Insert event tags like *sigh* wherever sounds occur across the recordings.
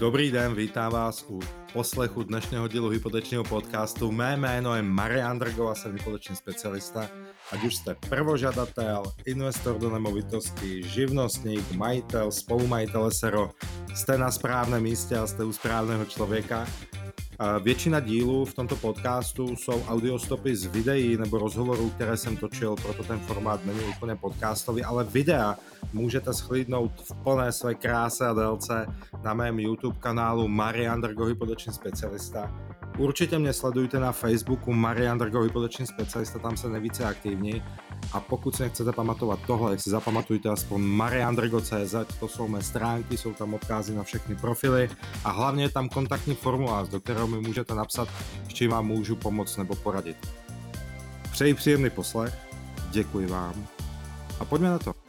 Dobrý den, vítám vás u poslechu dnešného dílu hypotečního podcastu. Mé jméno je Marian Drgova, jsem hypoteční specialista. Ať už jste prvožadatel, investor do nemovitosti, živnostník, majitel, spolumajitel SRO, jste na správném místě a jste u správného člověka. Většina dílů v tomto podcastu jsou audiostopy z videí nebo rozhovorů, které jsem točil, proto ten formát není úplně podcastový, ale videa můžete schlídnout v plné své kráse a délce na mém YouTube kanálu Marian Drgo Hypoteční specialista. Určitě mě sledujte na Facebooku Marian Drgo Hypoteční specialista, tam se nejvíce aktivní. A pokud si nechcete pamatovat tohle, si zapamatujte aspoň mariandrgo.cz, to jsou mé stránky, jsou tam odkazy na všechny profily a hlavně je tam kontaktní formulář, do kterého mi můžete napsat, s čím vám můžu pomoct nebo poradit. Přeji příjemný poslech, děkuji vám a pojďme na to.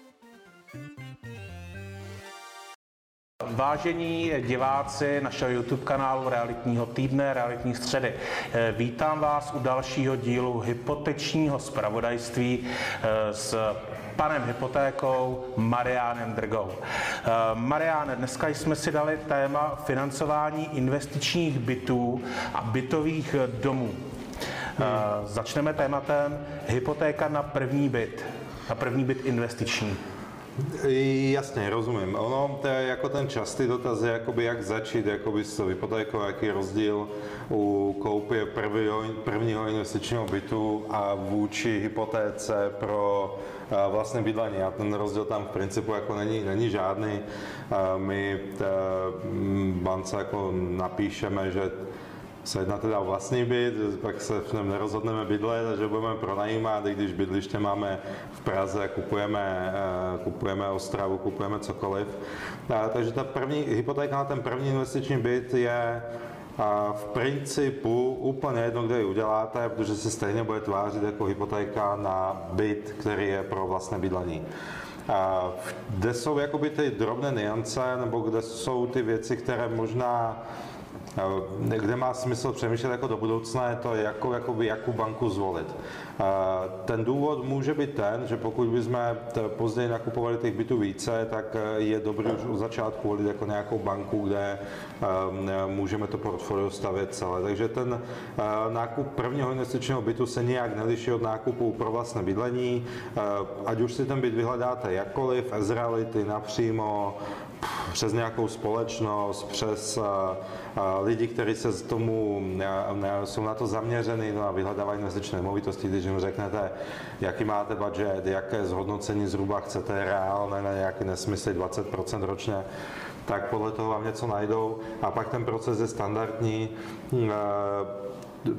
Vážení diváci našeho YouTube kanálu Realitního týdne, Realitní středy, eh, vítám vás u dalšího dílu hypotečního zpravodajství eh, s panem hypotékou Mariánem Drgou. Eh, Mariáne, dneska jsme si dali téma financování investičních bytů a bytových domů. Hmm. Začneme tématem hypotéka na první byt, na první byt investiční. Jasně, rozumím. Ono, to je jako ten častý dotaz je, jakoby jak začít jakoby s hypotékou, jaký je rozdíl u koupě prvního, prvního investičního bytu a vůči hypotéce pro vlastné bydlení. A ten rozdíl tam v principu jako není, není žádný. My bance jako napíšeme, že se jedná teda vlastní byt, pak se v něm nerozhodneme bydlet, takže budeme pronajímat, i když bydliště máme v Praze, kupujeme, eh, kupujeme Ostravu, kupujeme cokoliv. Takže ta první hypotéka na ten první investiční byt je v principu úplně jedno, kde ji uděláte, protože se stejně bude tvářit jako hypotéka na byt, který je pro vlastné bydlení. Kde jsou jakoby ty drobné niance, nebo kde jsou ty věci, které možná kde má smysl přemýšlet jako do budoucna, je to, jako, jakoby, jakou banku zvolit. Ten důvod může být ten, že pokud bychom později nakupovali těch bytů více, tak e, je dobré už od začátku volit jako nějakou banku, kde e, můžeme to portfolio stavět celé. Takže ten e, nákup prvního investičního bytu se nijak neliší od nákupu pro vlastné bydlení. Ať už si ten byt vyhledáte jakkoliv, z reality, napřímo, přes nějakou společnost, přes lidi, kteří se z tomu, jsou na to zaměřený no a vyhledávají investiční movitosti, když jim řeknete, jaký máte budget, jaké zhodnocení zhruba chcete reálné na nějaký nesmysl 20% ročně, tak podle toho vám něco najdou. A pak ten proces je standardní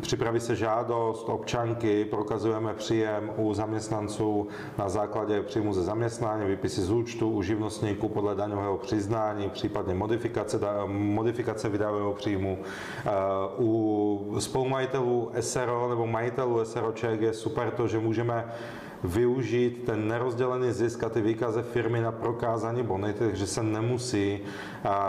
Připraví se žádost občanky, prokazujeme příjem u zaměstnanců na základě příjmu ze zaměstnání, výpisy z účtu, u živnostníků podle daňového přiznání, případně modifikace, modifikace vydávého příjmu. Eh, u spolumajitelů SRO nebo majitelů SROček je super to, že můžeme využít ten nerozdělený zisk a ty výkazy firmy na prokázání bonity, takže se nemusí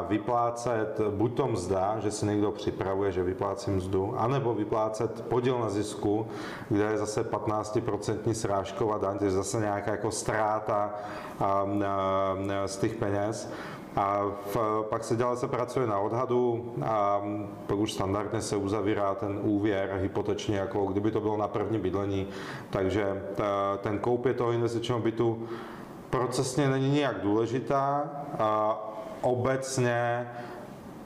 vyplácet buď to mzda, že si někdo připravuje, že vyplácí mzdu, anebo vyplácet podíl na zisku, kde je zase 15% srážková daň, je zase nějaká jako ztráta z těch peněz. A v, pak se dále se pracuje na odhadu a pak už standardně se uzavírá ten úvěr hypotečně, jako kdyby to bylo na první bydlení. Takže ta, ten koupě toho investičního bytu procesně není nijak důležitá. A obecně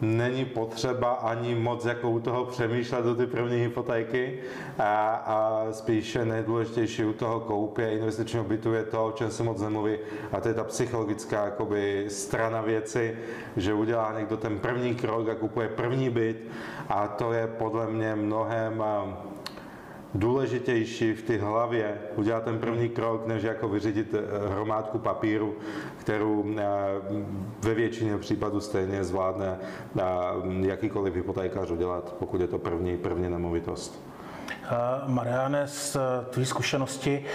není potřeba ani moc jako u toho přemýšlet do ty první hypotéky. A, a spíše nejdůležitější u toho koupě investičního bytu je to, o čem se moc nemluví a to je ta psychologická jakoby, strana věci, že udělá někdo ten první krok a kupuje první byt. A to je podle mě mnohem důležitější v té hlavě udělat ten první krok, než jako vyřídit eh, hromádku papíru, kterou eh, ve většině případů stejně zvládne eh, jakýkoliv hypotékař udělat, pokud je to první, první nemovitost. Mariane, z tvé zkušenosti,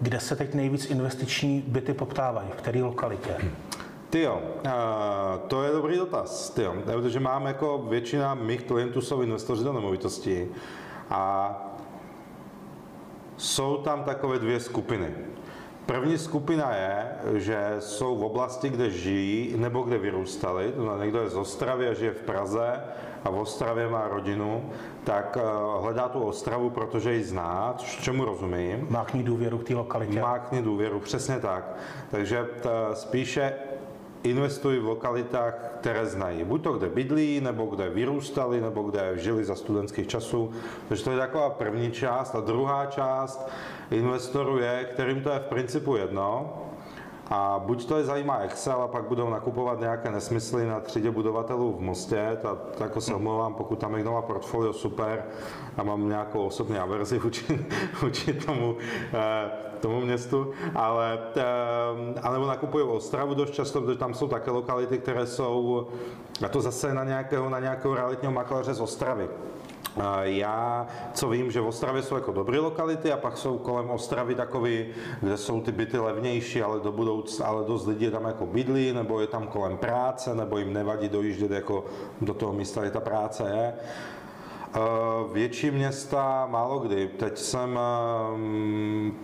kde se teď nejvíc investiční byty poptávají? V které lokalitě? Ty jo, to je dobrý dotaz, ty jo, protože mám jako většina mých klientů jsou investoři do nemovitostí a jsou tam takové dvě skupiny. První skupina je, že jsou v oblasti, kde žijí nebo kde vyrůstali, to někdo je z Ostravy a žije v Praze a v Ostravě má rodinu, tak eh, hledá tu Ostravu, protože ji zná, čemu rozumím. Má k ní důvěru k té lokalitě. Má k ní důvěru, přesně tak. Takže ta, spíše investují v lokalitách, které znají. Buď to, kde bydlí, nebo kde vyrůstali, nebo kde žili za studentských časů. Takže to je taková první část. A druhá část investorů je, kterým to je v principu jedno, a buď to je zajímá Excel a pak budou nakupovat nějaké nesmysly na třídě budovatelů v Mostě, ta, ta jako se omlouvám, pokud tam někdo má portfolio, super, a mám nějakou osobní averzi vůči, *laughs* vůči tomu, eh, tomu městu, ale eh, anebo nakupují Ostravu dost často, protože tam jsou také lokality, které jsou, a to zase na nějakého, na nějakého realitního makléře z Ostravy. Já, co vím, že v Ostravě jsou jako dobré lokality a pak jsou kolem Ostravy takový, kde jsou ty byty levnější, ale do budoucna, ale dost lidí tam jako bydlí, nebo je tam kolem práce, nebo jim nevadí dojíždět jako do toho místa, kde ta práce je. Větší města málo kdy. Teď jsem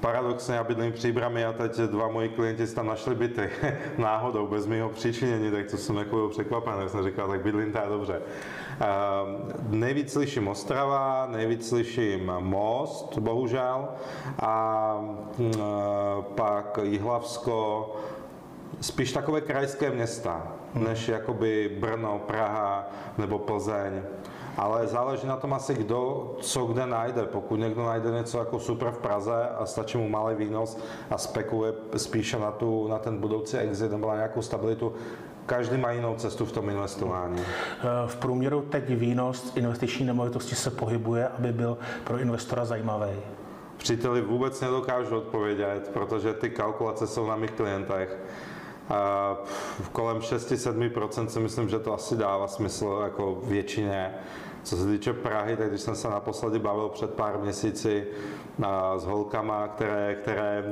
paradoxně, já bydlím v Příbrami a teď dva moji klienti tam našli byty *laughs* náhodou, bez mého přičinění, tak to jsem jako překvapený, jsem říkal, tak bydlím tak dobře. Nejvíc slyším Ostrava, nejvíc slyším Most, bohužel, a pak Jihlavsko, spíš takové krajské města, než jakoby Brno, Praha nebo Plzeň ale záleží na tom asi kdo co kde najde. Pokud někdo najde něco jako super v Praze a stačí mu malý výnos a spekuluje spíše na, tu, na ten budoucí exit nebo na nějakou stabilitu, každý má jinou cestu v tom investování. V průměru teď výnos investiční nemovitosti se pohybuje, aby byl pro investora zajímavý. Příteli vůbec nedokážu odpovědět, protože ty kalkulace jsou na mých klientech. A kolem 6-7% si myslím, že to asi dává smysl jako většině. Co se týče Prahy, tak když jsem se naposledy bavil před pár měsíci s holkama, které, které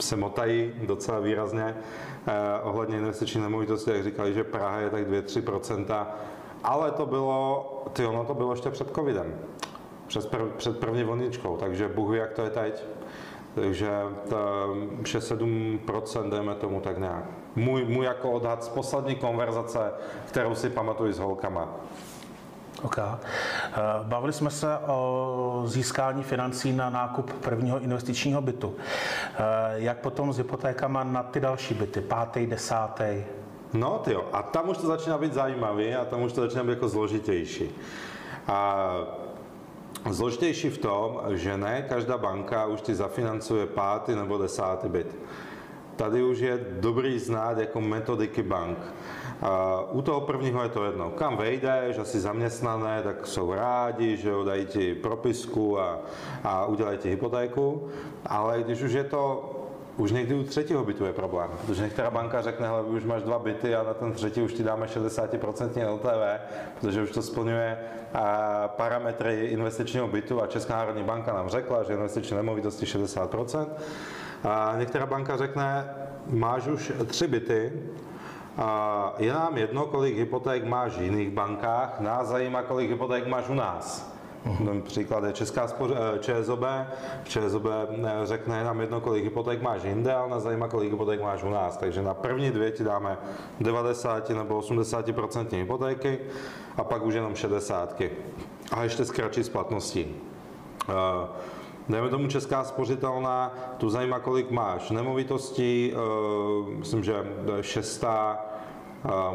se motají docela výrazně eh, ohledně investiční nemovitosti, jak říkali, že Praha je tak 2-3%, ale to bylo, ty ono to bylo ještě před covidem, před, prv, před první vlničkou, takže Bůh jak to je teď. Takže 6-7% jdeme tomu tak nějak. Můj, můj jako odhad z poslední konverzace, kterou si pamatuju s holkama. OK. Eh, bavili jsme se o získání financí na nákup prvního investičního bytu. Eh, jak potom s hypotékama na ty další byty, pátý, desátý? No, ty jo. A tam už to začíná být zajímavý a tam už to začíná být jako zložitější. A Zložitější v tom, že ne každá banka už ti zafinancuje pátý nebo desátý byt. Tady už je dobrý znát jako metodiky bank. A u toho prvního je to jedno. Kam vejdeš, asi zaměstnané, tak jsou rádi, že jo, dají ti propisku a, a udělají ti hypotéku. Ale když už je to už někdy u třetího bytu je problém, protože některá banka řekne, hele, už máš dva byty a na ten třetí už ti dáme 60% LTV, protože už to splňuje parametry investičního bytu a Česká národní banka nám řekla, že investiční nemovitosti 60%. A některá banka řekne, máš už tři byty, a je nám jedno, kolik hypoték máš v jiných bankách, nás zajímá, kolik hypoték máš u nás. Uh-huh. Příklad je Česká spoř- eh, ČSOB. ČSOB eh, řekne nám jedno, kolik hypoték máš jinde, ale nás zajímá, kolik hypoték máš u nás. Takže na první dvě ti dáme 90 nebo 80% hypotéky a pak už jenom 60. A ještě zkratší splatností. Uh, Dejme tomu Česká spořitelná, tu zajímá, kolik máš nemovitostí, uh, myslím, že šestá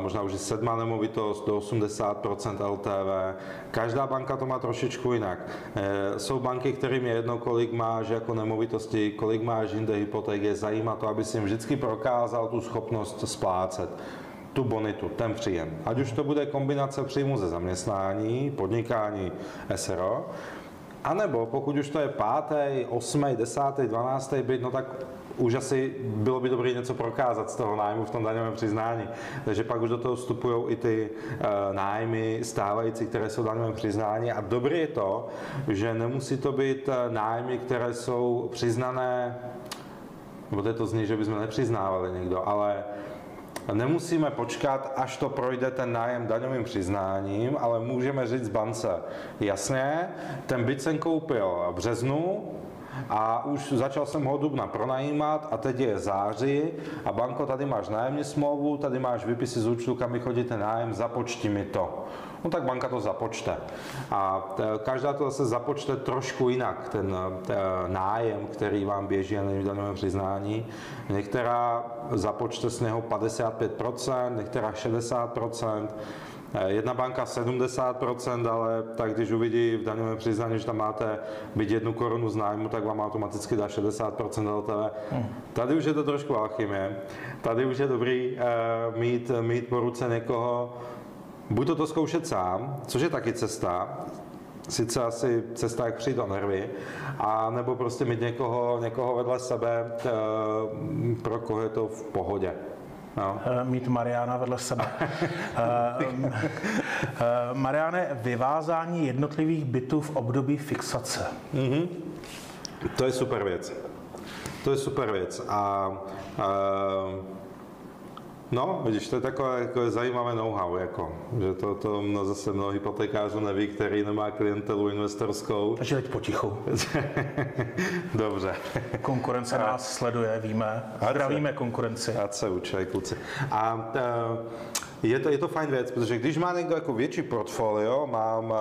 možná už sedmá nemovitost do 80% LTV. Každá banka to má trošičku jinak. E, jsou banky, kterým je jedno, kolik máš jako nemovitosti, kolik máš jinde hypoték, je zajímá to, aby si jim vždycky prokázal tu schopnost splácet tu bonitu, ten příjem. Ať už to bude kombinace příjmu ze zaměstnání, podnikání, SRO, a nebo pokud už to je pátý, osmý, desátý, dvanáctý byt, no tak už asi bylo by dobré něco prokázat z toho nájmu v tom daňovém přiznání. Takže pak už do toho vstupují i ty uh, nájmy stávající, které jsou v daňovém přiznání. A dobré je to, že nemusí to být eh, nájmy, které jsou přiznané, nebo to, to zní, že bychom nepřiznávali někdo, ale Nemusíme počkat, až to projde ten nájem daňovým přiznáním, ale můžeme říct bance, jasně, ten byt jsem koupil v březnu, a už začal jsem ho dubna pronajímat a teď je září a banko, tady máš nájemní smlouvu, tady máš výpisy z účtu, kam mi chodíte nájem, započti mi to. No tak banka to započte. A každá to zase započte trošku jinak, ten nájem, který vám běží a není v daňovém přiznání. Některá započte z něho 55%, některá 60%. Eh, jedna banka 70%, ale tak když uvidí v daňovém přiznání, že tam máte byť jednu korunu z nájmu, tak vám automaticky dá 60% LTV. Hmm. Tady už je to trošku alchymie. Tady už je dobrý uh, mít, mít po ruce někoho, buď to, to zkoušet sám, což je taky cesta, sice asi cesta, jak přijít o nervy, a nebo prostě mít někoho, někoho vedle sebe, uh, pro koho je to v pohodě. No. Eh, mít Mariana vedle sebe. *laughs* Eh, eh, Mariane, vyvázání jednotlivých bytů v období fixace. Mm-hmm. To je super věc. To je super věc. A, a No, vidíš, to je takové jako zajímavé know-how, jako, že to, to no, zase mnoho hypotekářů neví, který nemá klientelu investorskou. Takže teď potichu. *laughs* Dobře. Konkurence a... nás sleduje, víme. Zdravíme konkurenci. Ať se učej, kluci. A uh, je to, je to fajn věc, protože když má někdo jako větší portfolio, mám,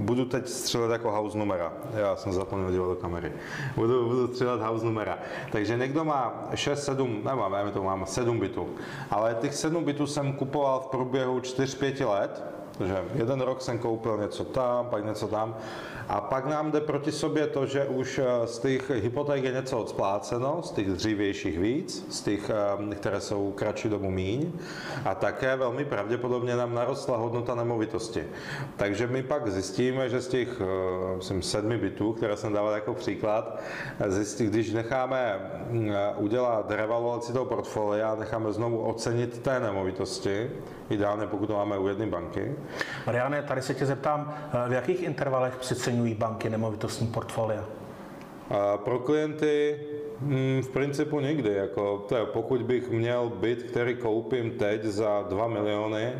budu teď střílet jako house numera. Já jsem zapomněl dívat do kamery. Budu, budu střílet house numera. Takže někdo má 6, 7, nemám, já to mám 7 bytů. Ale těch 7 bytů jsem kupoval v průběhu 4-5 let, takže jeden rok jsem koupil něco tam, pak něco tam. A pak nám jde proti sobě to, že už eh, z těch hypoték je něco odspláceno, z těch dřívějších víc, z těch, eh, které jsou kratší dobu míň. A také velmi pravděpodobně nám narostla hodnota nemovitosti. Takže my pak zjistíme, že z těch eh, myslím, sedmi bytů, které jsem dával jako příklad, zjistí, když necháme udělat revaluaci toho portfolia, necháme znovu ocenit té nemovitosti, ideálně pokud to máme u jedné banky. Mariane, tady se tě zeptám, v jakých intervalech přeceňují banky nemovitostní portfolia? A pro klienty hm, v principu nikdy. Jako, je, pokud bych měl byt, který koupím teď za 2 miliony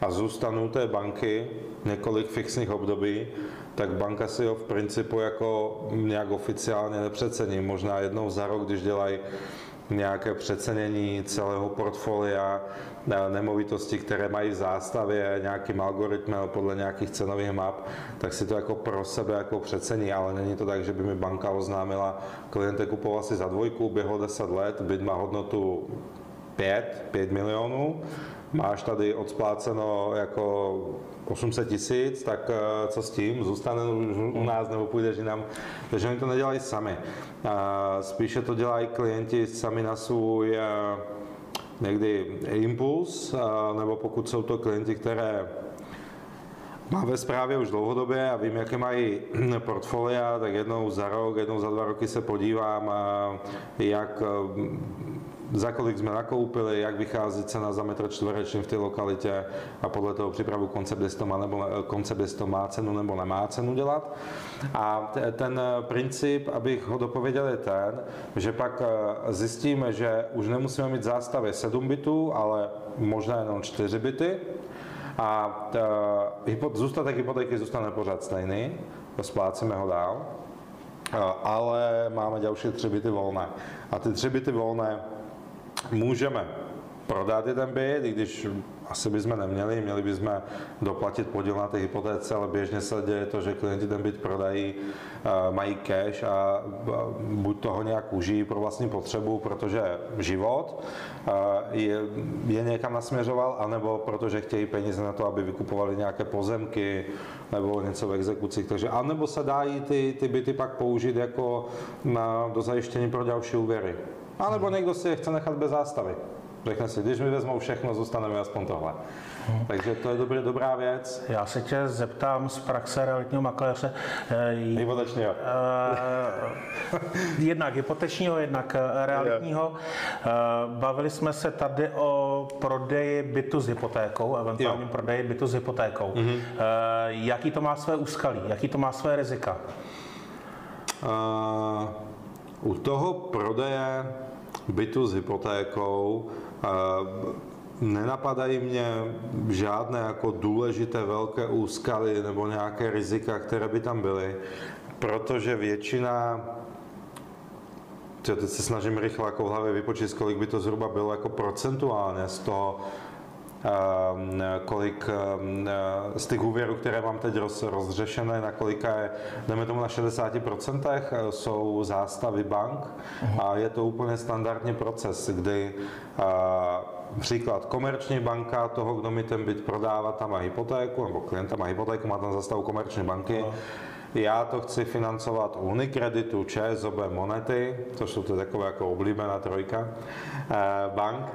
a zůstanu té banky několik fixních období, tak banka si ho v principu jako nějak oficiálně nepřecení. Možná jednou za rok, když dělají nějaké přecenění celého portfolia nemovitosti, které mají v zástavě nějakým algoritmem podle nějakých cenových map, tak si to jako pro sebe jako přecení, ale není to tak, že by mi banka oznámila, klient kupoval si za dvojku, běhlo 10 let, byt má hodnotu 5, 5 milionů, máš tady odspláceno jako 800 tisíc, tak eh, co s tím? Zůstane u nás nebo půjdeš jinam? Takže oni to nedělají sami. Spíše to dělají klienti sami na svůj eh, někdy impuls, nebo pokud jsou to klienti, které Mám ve zprávě už dlouhodobě a vím, jaké mají *clears throat* portfolia, tak jednou za rok, jednou za dva roky se podívám, jak za kolik jsme nakoupili, jak vychází cena za metr čtvereční v té lokalitě a podle toho připravu koncept, jestli to má, nebo, koncept, jestli to má cenu nebo nemá cenu dělat. A ten princip, abych ho dopověděl, je ten, že pak eh, zjistíme, že už nemusíme mít zástavě 7 bytů, ale možná jenom 4 byty, a uh, zůstatek hypotéky zůstane pořád stejný, splácíme ho dál, ale máme další tři byty volné. A ty tři byty volné můžeme prodat jeden byt, i když asi bychom neměli, měli bychom doplatit podíl na té hypotéce, ale běžně se děje to, že klienti ten byt prodají, mají cash a buď toho nějak užijí pro vlastní potřebu, protože život je, je někam nasměřoval, anebo protože chtějí peníze na to, aby vykupovali nějaké pozemky nebo něco v exekucích. Takže anebo se dají ty, ty byty pak použít jako na dozajištění pro další úvěry. A nebo někdo si je chce nechat bez zástavy. Řekne si, když mi vezmou všechno, zůstaneme aspoň tohle. Hmm. Takže to je dobrý, dobrá věc. Já se tě zeptám z praxe realitního makléře. Eh, hypotečního. Uh, jednak hypotečního, jednak eh, realitního. Uh, bavili jsme se tady o prodeji bytu s hypotékou, eventuálním jo. prodeji bytu s hypotékou. Uh, jaký to má své úskalí, jaký to má své rizika? Uh, u toho prodeje bytu s hypotékou nenapadají mě žádné jako důležité velké úskaly nebo nějaké rizika, které by tam byly, protože většina Teď se snažím rychle jako v hlavě vypočíst, kolik by to zhruba bylo jako procentuálně z toho, kolik ehm, z těch úvěrů, které mám teď roz, rozřešené, na kolika je, jdeme tomu na 60% eh, jsou zástavy bank. A je to úplně standardní proces, kdy eh, příklad, komerční banka toho, kdo mi ten byt prodává, tam má hypotéku, nebo klienta má hypotéku, má tam zastavu komerční banky, já to chci financovat u Unikreditu, ČSOB, Monety, to jsou to takové jako oblíbená trojka eh, bank.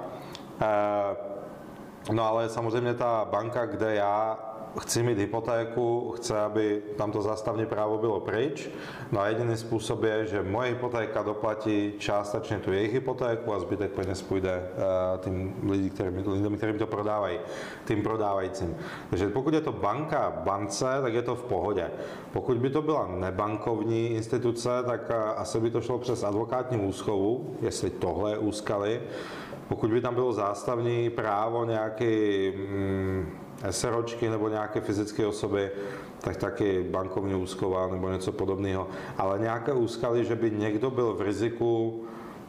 No ale samozřejmě ta banka, kde já chci mít hypotéku, chce, aby tam to zástavní právo bylo pryč. No a jediný způsob je, že moje hypotéka doplatí částečně tu jejich hypotéku a zbytek peněz půjde uh, tím lidi, kterým, lidem, kterým to prodávají, tím prodávajícím. Takže pokud je to banka bance, tak je to v pohodě. Pokud by to byla nebankovní instituce, tak uh, asi by to šlo přes advokátní úschovu, jestli tohle úskali. Pokud by tam bylo zástavní právo nějaký mm, SROčky nebo nějaké fyzické osoby, tak taky bankovní úschova nebo něco podobného. Ale nějaké úskaly, že by někdo byl v riziku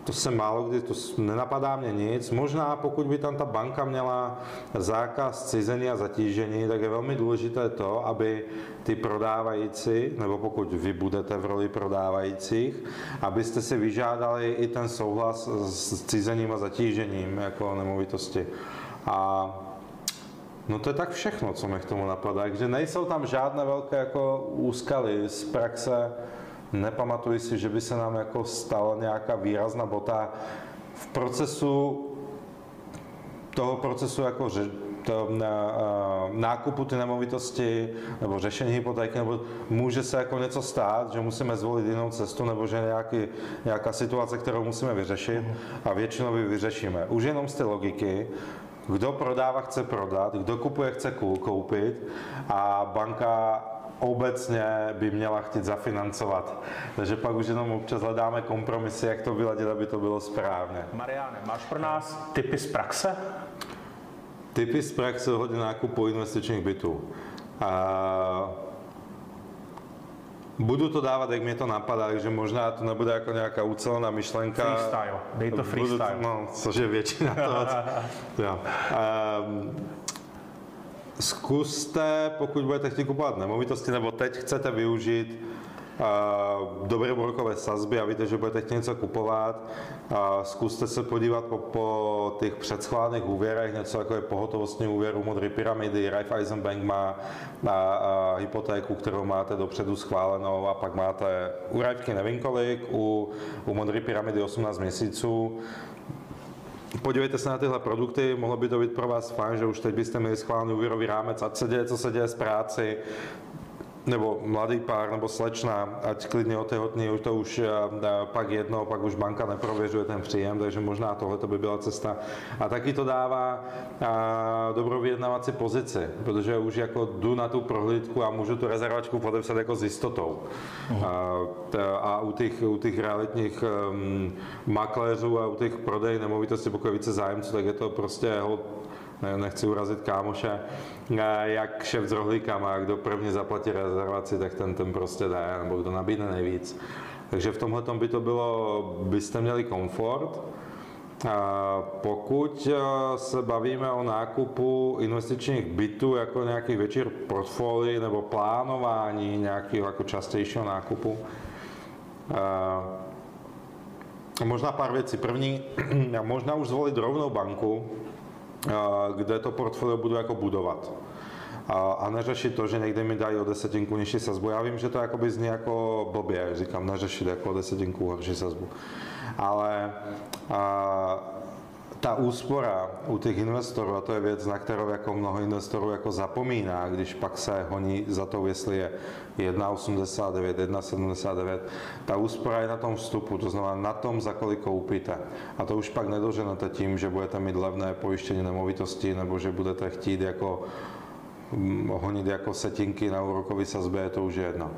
to se málo kdy, to nenapadá mě nic. Možná pokud by tam ta banka měla zákaz cizení a zatížení, tak je velmi důležité to, aby ty prodávající, nebo pokud vy budete v roli prodávajících, abyste si vyžádali i ten souhlas s cizením a zatížením jako nemovitosti. A No to je tak všechno, co mi k tomu napadá. Takže nejsou tam žádné velké jako úskaly z praxe nepamatuji si, že by se nám jako stala nějaká výrazná bota v procesu toho procesu jako že, to, na, nákupu ty nemovitosti nebo řešení hypotéky, nebo může se jako něco stát, že musíme zvolit jinou cestu, nebo že nějaký, nějaká situace, kterou musíme vyřešit a většinou ji vyřešíme. Už jenom z té logiky, kdo prodává, chce prodat, kdo kupuje, chce koupit a banka obecně by měla chtít zafinancovat. Takže pak už jenom občas hledáme kompromisy, jak to vyladit, aby to bylo správně. Mariane, máš pro nás typy z praxe? Typy z praxe hodně nákupu investičních bytů. A Budu to dávat, jak mě to napadá, takže možná to nebude jako nějaká ucelená myšlenka. Freestyle, dej to freestyle. Budu, no, což je většina toho. *laughs* jo. Um, zkuste, pokud budete chtít kupovat nemovitosti, nebo teď chcete využít uh, dobré úrokové sazby a víte, že budete chtít něco kupovat, uh, zkuste se podívat po, po těch předschválených úvěrech, něco jako je pohotovostní úvěr u Modré pyramidy, Raiffeisen Bank má uh, uh, hypotéku, kterou máte dopředu schválenou a pak máte u Raifky nevím kolik, u, u Modré pyramidy 18 měsíců, Podívejte se na tyhle produkty, mohlo by to být pro vás fajn, že už teď byste měli schválený úvěrový rámec, ať se děje, co se děje z práci, nebo mladý pár, nebo slečna, ať klidně otehotní, už to už eh, pak jedno, pak už banka neprověřuje ten příjem, takže možná tohle by byla cesta. A taky to dává eh, dobrou vyjednavací pozici, protože už jako jdu na tu prohlídku a můžu tu rezervačku podepsat jako s jistotou. Uh-huh. A, a u těch, u těch realitních um, makléřů a u těch prodej nemovitosti, pokud je více zájemců, tak je to prostě nechci urazit kámoše, jak šéf s rohlíkama, kdo prvně zaplatí rezervaci, tak ten, ten prostě dá, nebo kdo nabídne nejvíc. Takže v tomhle by to bylo, byste měli komfort. Pokud se bavíme o nákupu investičních bytů jako nějaký větší portfolii nebo plánování nějakého jako častějšího nákupu, možná pár věcí. První, *clears throat* možná už zvolit rovnou banku, kde to portfolio budu jako budovat. A, a neřešit to, že někde mi dají o desetinku nižší sazbu. Já vím, že to jakoby zní jako blbě, říkám, neřešit jako o desetinku horší sazbu. Ale a, ta úspora u těch investorů, a to je věc, na kterou jako mnoho investorů jako zapomíná, když pak se honí za to, jestli je 1,89, 1,79, ta úspora je na tom vstupu, to znamená na tom, za kolik koupíte. A to už pak nedoženete tím, že budete mít levné pojištění nemovitosti, nebo že budete chtít jako mm, honit jako setinky na úrokové sazbě, to už je jedno.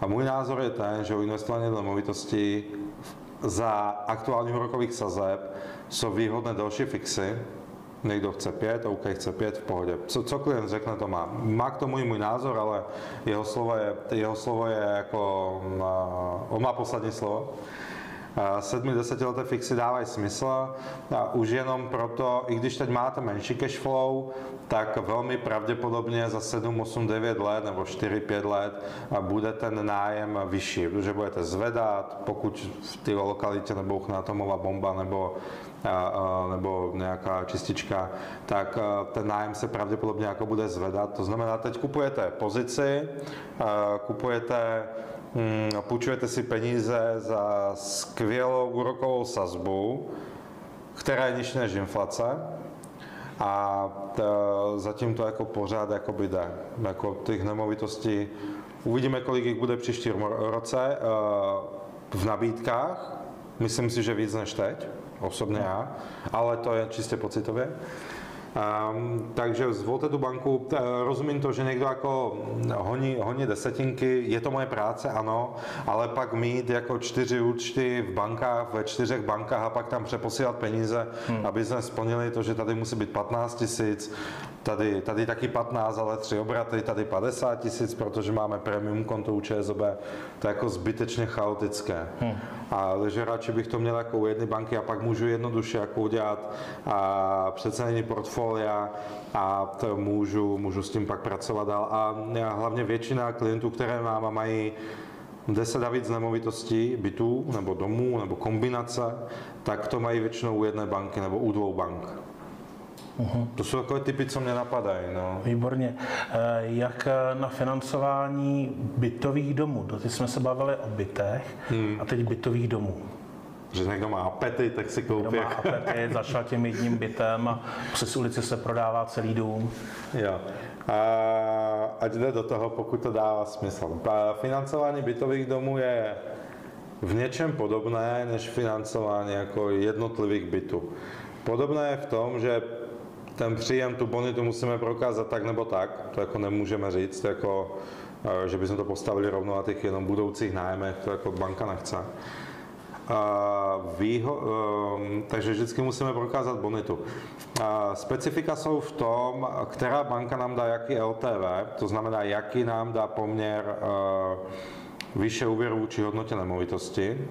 A můj názor je ten, že u investování nemovitosti za aktuálních úrokových sazeb jsou výhodné další fixy, někdo chce pět, OK, chce pět, v pohodě. Co, co klient řekne, to má. Má k tomu i můj názor, ale jeho slovo je, jeho slovo je jako, on má poslední slovo. 7-10 leté fixy dávají smysl a už jenom proto, i když teď máte menší cash flow, tak velmi pravděpodobně za 7, 8, 9 let nebo 4, 5 let bude ten nájem vyšší, protože budete zvedat, pokud v té lokalitě nebouchne atomová bomba nebo nebo nějaká čistička, tak ten nájem se pravděpodobně jako bude zvedat. To znamená, teď kupujete pozici, kupujete hm, půjčujete si peníze za skvělou úrokovou sazbu, která je nižší než inflace, a to, zatím to jako pořád jako jde. Jako těch nemovitostí uvidíme, kolik jich bude příští roce v nabídkách. Myslím si, že víc než teď osobně já, ale to je čistě pocitově. Um, takže zvolte tu banku. Rozumím to, že někdo jako honí, honí desetinky, je to moje práce, ano, ale pak mít jako čtyři účty v bankách, ve čtyřech bankách a pak tam přeposílat peníze, hmm. aby jsme splnili to, že tady musí být 15 tisíc, tady, tady taky 15, ale tři obraty, tady 50 tisíc, protože máme premium konto u ČSOB, to je jako zbytečně chaotické. Hmm. A, takže radši bych to měl jako u jedné banky a pak můžu jednoduše jako udělat a přecenění portfolia a to můžu, můžu s tím pak pracovat dál. A hlavně většina klientů, které mám, mají 10 a víc nemovitostí, bytů nebo domů nebo kombinace, tak to mají většinou u jedné banky nebo u dvou bank. Uhum. To jsou takové typy, co mě napadají. No. Výborně. Eh, jak na financování bytových domů? Doty jsme se bavili o bytech hmm. a teď bytových domů. Že někdo má apety, tak si koupí. Někdo má apety, *laughs* začal tím jedním bytem a přes ulici se prodává celý dům. Jo. A ať jde do toho, pokud to dává smysl. Financování bytových domů je v něčem podobné než financování jako jednotlivých bytů. Podobné je v tom, že ten příjem, tu bonitu musíme prokázat tak nebo tak, to jako nemůžeme říct, jako, eh, že bychom to postavili rovno na těch jenom budoucích nájmech, to jako banka nechce. A výho, um, takže vždycky musíme prokázat bonitu. A specifika jsou v tom, která banka nám dá jaký LTV, to znamená, jaký nám dá poměr uh, vyšší úvěru vůči hodnotě nemovitosti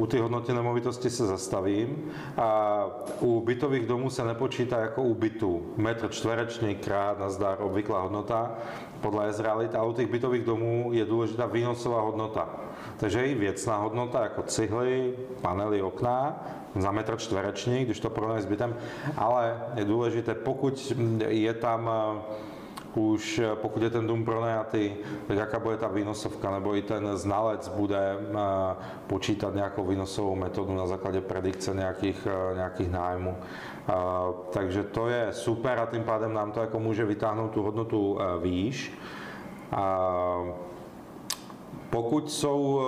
u ty hodnoty nemovitosti se zastavím a u bytových domů se nepočítá jako u bytu. Metr čtverečný krát nazdar obvyklá hodnota podle Ezralit a u těch bytových domů je důležitá výnosová hodnota. Takže i věcná hodnota jako cihly, panely, okna za metr čtvereční, když to porovnáme s bytem, ale je důležité, pokud je tam už eh, pokud je ten dům pronajatý, tak jaká bude ta výnosovka, nebo i ten znalec bude eh, počítat nějakou výnosovou metodu na základě predikce nějakých, eh, nějakých nájmů. Takže to je super a tím pádem nám to jako může vytáhnout tu hodnotu výš. Pokud jsou,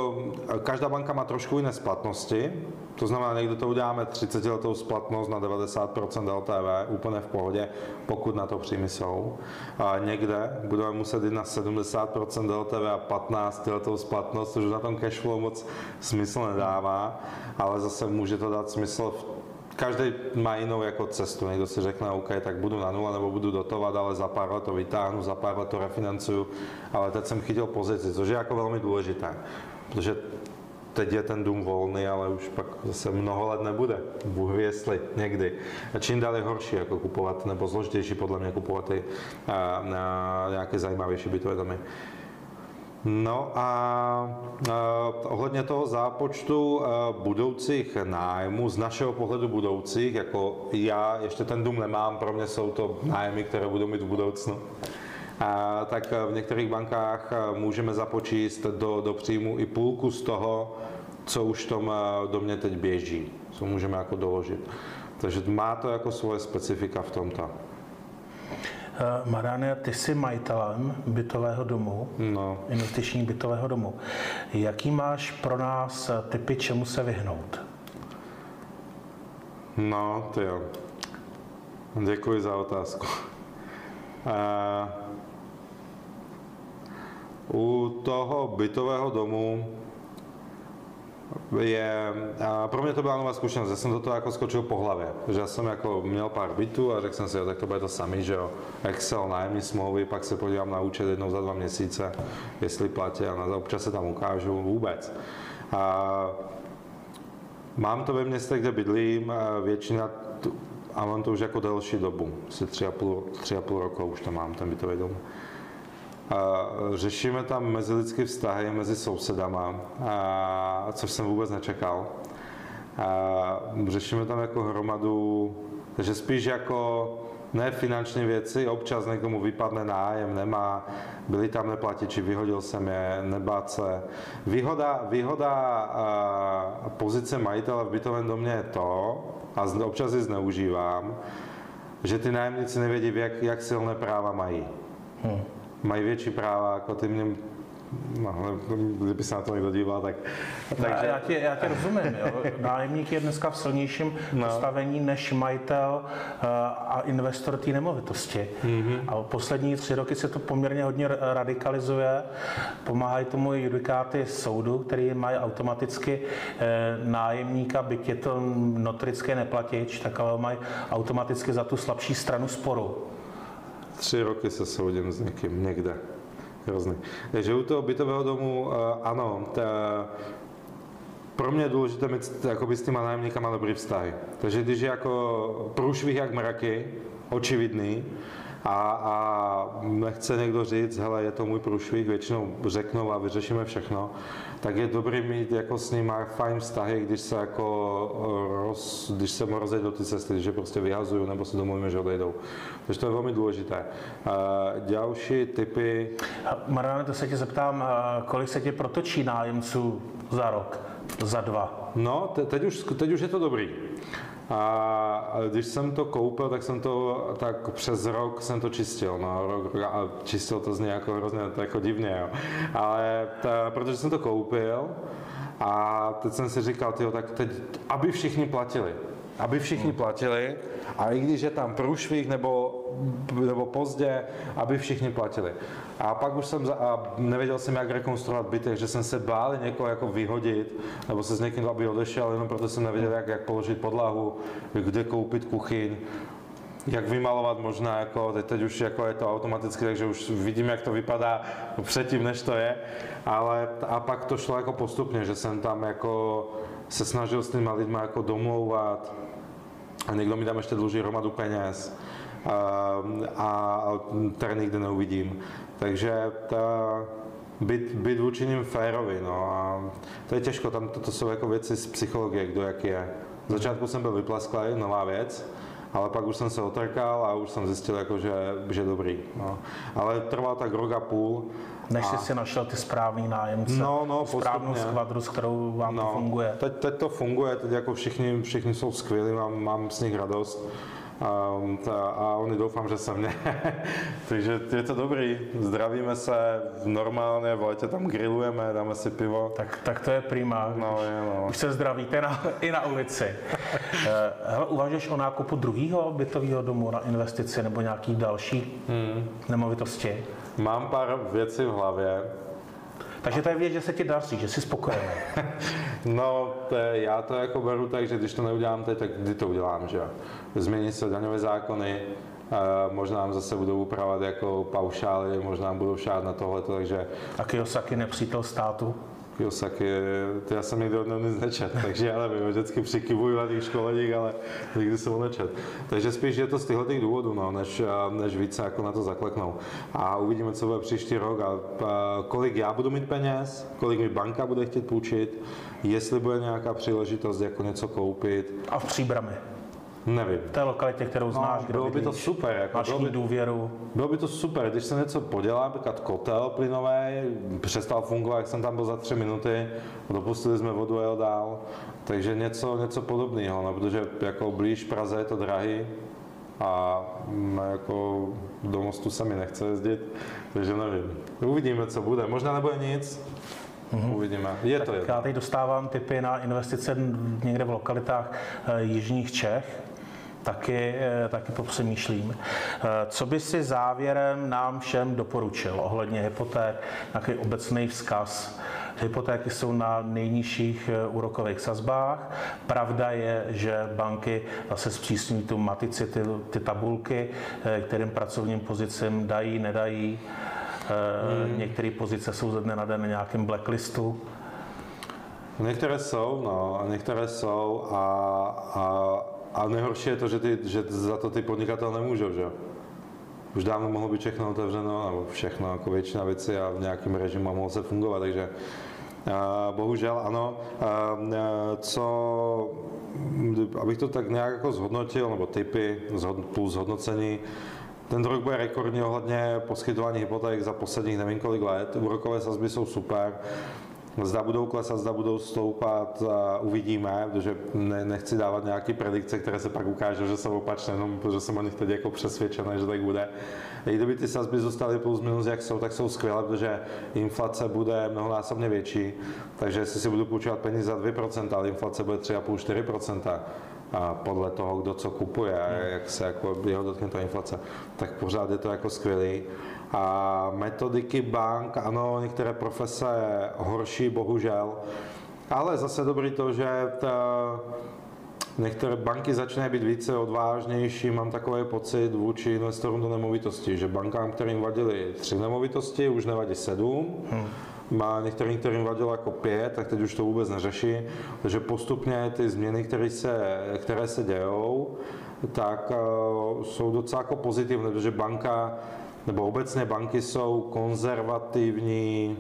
každá banka má trošku jiné splatnosti, to znamená, někdo to uděláme 30 letou splatnost na 90% LTV, úplně v pohodě, pokud na to příjmy jsou. A někde budeme muset jít na 70% LTV a 15 letou splatnost, což na tom cashflow moc smysl nedává, ale zase může to dát smysl v každý má jinou jako cestu. Někdo si řekne, OK, tak budu na nula nebo budu dotovat, ale za pár let to vytáhnu, za pár let to refinancuju. Ale teď jsem chytil pozici, což je jako velmi důležité. Protože teď je ten dům volný, ale už pak zase mnoho let nebude. Bůh ví jestli, někdy. A čím dál je horší jako kupovat, nebo složitější podle mě kupovat ty a, a, nějaké zajímavější bytové domy. No a, a ohledně toho zápočtu a, budoucích nájmů, z našeho pohledu budoucích, jako já ještě ten dům nemám, pro mě jsou to nájmy, které budou mít v budoucnu. A, tak v některých bankách můžeme započíst do, do příjmu i půlku z toho, co už tom do mě teď běží, co můžeme jako doložit. Takže má to jako svoje specifika v tomto. Eh, Mariane, ty jsi majitelem bytového domu, no. investiční bytového domu. Jaký máš pro nás typy, čemu se vyhnout? No, to jo. Děkuji za otázku. Uh, u toho bytového domu je, a pro mě to byla nová zkušenost, já jsem do toho jako skočil po hlavě, že já jsem jako měl pár bytů a řekl jsem si, jo, tak to bude to samý, že jo, Excel, nájemní smlouvy, pak se podívám na účet jednou za dva měsíce, jestli platí a na občas se tam ukážu vůbec. A Mám to ve městě, kde bydlím, většina, a mám to už jako delší dobu, asi tři a půl, tři a půl roku už to mám, ten bytový dům. Řešíme tam mezilidské vztahy mezi sousedama, což jsem vůbec nečekal. Řešíme tam jako hromadu, takže spíš jako ne finanční věci, občas někomu vypadne nájem, nemá, byli tam neplatiči, vyhodil jsem je, nebát se. Výhoda, výhoda pozice majitele v bytovém domě je to, a občas ji zneužívám, že ty nájemníci nevědí, jak, jak silné práva mají. Hmm. Mají větší práva, jako ty mě No, kdyby se na to někdo díval, tak... Takže... Já, tě, já tě rozumím, jo. Nájemník je dneska v silnějším no. postavení než majitel uh, a investor té nemovitosti. Mm-hmm. A poslední tři roky se to poměrně hodně radikalizuje. Pomáhají tomu judikáty soudu, který mají automaticky uh, nájemníka, byť je to notorické neplatič, tak ale mají automaticky za tu slabší stranu sporu. Tři roky se soudím s někým někde. Hrozný. Takže u toho bytového domu, uh, ano, ta, pro mě je důležité mít jakoby, s těma nájemníkama dobrý vztahy. Takže když je jako průšvih jak mraky, očividný, a, a nechce někdo říct, hele, je to můj průšvih, většinou řeknou a vyřešíme všechno, tak je dobrý mít jako s ním fajn vztahy, když se jako roz, když se mu rozejdou ty cesty, že prostě vyhazují nebo se domluvíme, že odejdou. Takže to je velmi důležité. Další typy... Mariane, to se tě zeptám, kolik se tě protočí nájemců za rok, za dva? No, teď už, teď už je to dobrý. A když jsem to koupil, tak jsem to, tak přes rok jsem to čistil, no, rok, a čistil to zní jako hrozně, to jako divně, jo. Ale ta, protože jsem to koupil, a teď jsem si říkal, tyjo, tak teď, aby všichni platili, aby všichni hmm. platili a i když je tam průšvih nebo, nebo pozdě, aby všichni platili. A pak už jsem, a nevěděl jsem, jak rekonstruovat byty, že jsem se bál někoho jako vyhodit, nebo se s někým, aby odešel, jenom proto jsem nevěděl, jak, jak položit podlahu, kde koupit kuchyň, jak vymalovat možná, jako, teď, teď už jako je to automaticky, takže už vidím, jak to vypadá předtím, než to je, ale a pak to šlo jako postupně, že jsem tam jako se snažil s těma lidma jako domlouvat a někdo mi tam ještě dluží hromadu peněz a, tady nikdy neuvidím. Takže ta, být, být vůči ním férový, no a to je těžko, tam to, to jsou jako věci z psychologie, kdo jak je. V začátku jsem byl vyplasklý, nová věc, ale pak už jsem se otrkal a už jsem zjistil, jako, že, že dobrý. No. Ale trvalo tak rok a půl. Než jsi si našel ty správný nájemce, no, no, správnou skvadru, s kterou vám no, to funguje. Teď, teď to funguje, teď jako všichni, všichni jsou skvělí, mám, mám z nich radost. Ta, a oni doufám, že se mě. *laughs* Takže je to dobrý. Zdravíme se normálně, v létě tam grillujeme, dáme si pivo. Tak, tak to je prima. No, je, no. Už se zdravíte na, i na ulici. *laughs* Eh, hele, uvažuješ o nákupu druhého bytového domu na investici nebo nějaký další hmm. nemovitosti? Mám pár věcí v hlavě. Takže to je věc, že se ti daří, že jsi spokojený. *laughs* no, to je, já to jako beru tak, že když to neudělám teď, tak kdy to udělám, že Změní se daňové zákony, možná nám zase budou upravovat jako paušály, možná budou šát na tohleto, takže... A Kiyosaki nepřítel státu? Kiyosaki, to já jsem nikdy od nic nečet, takže já nevím, vždycky přikivuju na těch školeních, ale nikdy jsem ho nečet. Takže spíš je to z těchto těch důvodů, no, než, než více jako na to zakleknou. A uvidíme, co bude příští rok a, a kolik já budu mít peněz, kolik mi banka bude chtít půjčit, jestli bude nějaká příležitost jako něco koupit. A v příbrami. Nevím. V té lokalitě, kterou no, znáš, bylo by to super. Jako máš bylo by, důvěru. Bylo by to super, když se něco podělá, například kotel plynový, přestal fungovat, jak jsem tam byl za tři minuty, dopustili jsme vodu a jel dál. Takže něco, něco podobného, no, protože jako blíž Praze je to drahý a jako do mostu se mi nechce jezdit, takže nevím. Uvidíme, co bude. Možná nebude nic, Mm-hmm. Uvidíme. Je tak to je. Já teď dostávám tipy na investice někde v lokalitách e, jižních Čech taky, eh, taky popřemýšlím. Eh, co by si závěrem nám všem doporučil ohledně hypoték, nějaký obecný vzkaz? Hypotéky jsou na nejnižších eh, úrokových sazbách. Pravda je, že banky zase zpřísňují tu matici, ty, ty tabulky, kterým pracovním pozicím dají, nedají. Hmm. Některé pozice jsou ze dne na den na nějakém blacklistu. Některé jsou, no, některé jsou a, a, a nejhorší je to, že, ty, že za to ty podnikatel nemůžou, že už dávno mohlo být všechno otevřeno, nebo všechno, jako většina věcí a v nějakém režimu mohlo se fungovat, takže bohužel ano. Co, abych to tak nějak jako zhodnotil, nebo typy plus zhodnocení, ten rok bude rekordní ohledně poskytování hypoték za posledních nevím kolik let. Úrokové sazby jsou super. Zda budou klesat, zda budou stoupat, uvidíme, protože ne, nechci dávat nějaké predikce, které se pak ukážou, že jsou opačné, jenom protože jsem o nich teď jako přesvědčený, že tak bude. I kdyby ty sazby zůstaly plus minus jak jsou, tak jsou skvělé, protože inflace bude mnohonásobně větší, takže jestli si budu půjčovat peníze za 2%, ale inflace bude 3,5-4%, a podle toho, kdo co kupuje a jak se jako jeho dotkne ta inflace, tak pořád je to jako skvělý. A metodiky bank, ano, některé profese horší, bohužel, ale zase dobrý to, že ta, některé banky začínají být více odvážnější, mám takový pocit vůči investorům do nemovitosti, že bankám, kterým vadili tři nemovitosti, už nevadí sedm. Hmm má některým, kterým vadilo jako pět, tak teď už to vůbec neřeší. Takže postupně ty změny, které se, které se dějou, tak uh, jsou docela jako pozitivní, protože banka nebo obecně banky jsou konzervativní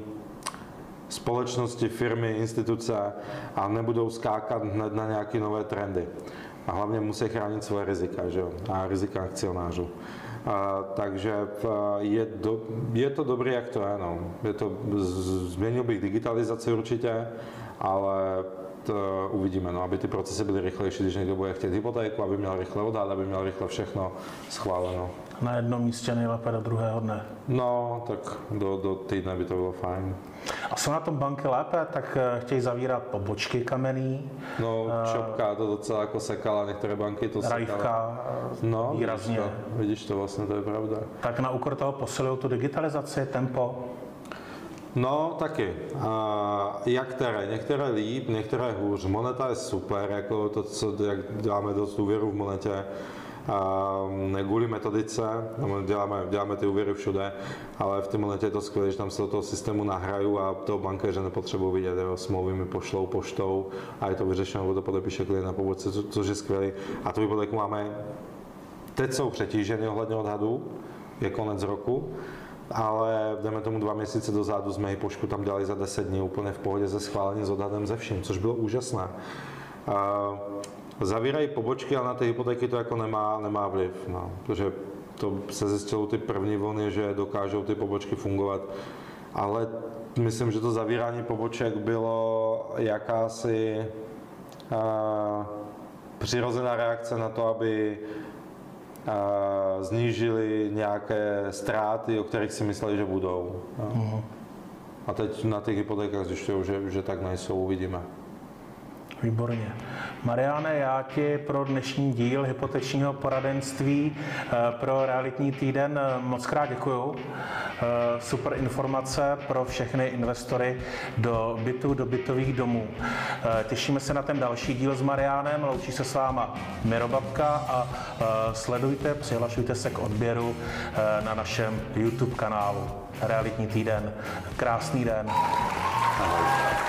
společnosti, firmy, instituce a nebudou skákat hned na nějaké nové trendy. A hlavně musí chránit svoje rizika, že jo? a rizika akcionářů. A, takže je, do, je to dobré, jak to je. No. Je to, změnil bych digitalizaci určitě, ale to uvidíme, no, aby ty procesy byly rychlejší, když někdo bude chtět hypotéku, aby měl rychle odhad, aby měl rychle všechno schváleno. Na jednom místě nejlépe do druhého dne. No, tak do, do týdne by to bylo fajn. A jsou na tom banky lépe, tak eh, chtějí zavírat pobočky kamenný. No, Čopka to docela jako sekala, některé banky to Rajvka sekala. no, výrazně. Vidíš to, vidíš to, vlastně to je pravda. Tak na úkor toho posilují tu digitalizaci, tempo? No, taky. A jak které? Některé líp, některé hůř. Moneta je super, jako to, co, jak děláme dost důvěru v monetě ne kvůli metodice, děláme, děláme ty úvěry všude, ale v tom je to skvělé, že tam se do toho systému nahrají a toho bankéře nepotřebují vidět, jo, smlouvy mi pošlou poštou a je to vyřešeno, nebo to podepíše klient na pobočce, co, což je skvělé. A tu hypotéku máme, teď jsou přetíženy ohledně odhadů, je konec roku, ale jdeme tomu dva měsíce dozadu jsme hypošku tam dělali za 10 dní úplně v pohodě ze schválení s odhadem ze vším, což bylo úžasné. Uh, Zavírají pobočky, ale na ty hypotéky to jako nemá, nemá vliv, no, protože to se zjistilo ty první vlny, že dokážou ty pobočky fungovat, ale myslím, že to zavírání poboček bylo jakási a, přirozená reakce na to, aby a, znížili nějaké ztráty, o kterých si mysleli, že budou. No. Uh-huh. A teď na těch hypotékách zjišťují, že, že tak nejsou, uvidíme. Výborně. Mariane, já ti pro dnešní díl hypotečního poradenství eh, pro realitní týden eh, moc krát děkuju. Eh, super informace pro všechny investory do bytu, do bytových domů. Těšíme se na ten další díl s Mariánem, loučí se s váma Mirobabka a sledujte, přihlašujte se k odběru na našem YouTube kanálu Realitní týden. Krásný den. Ahoj.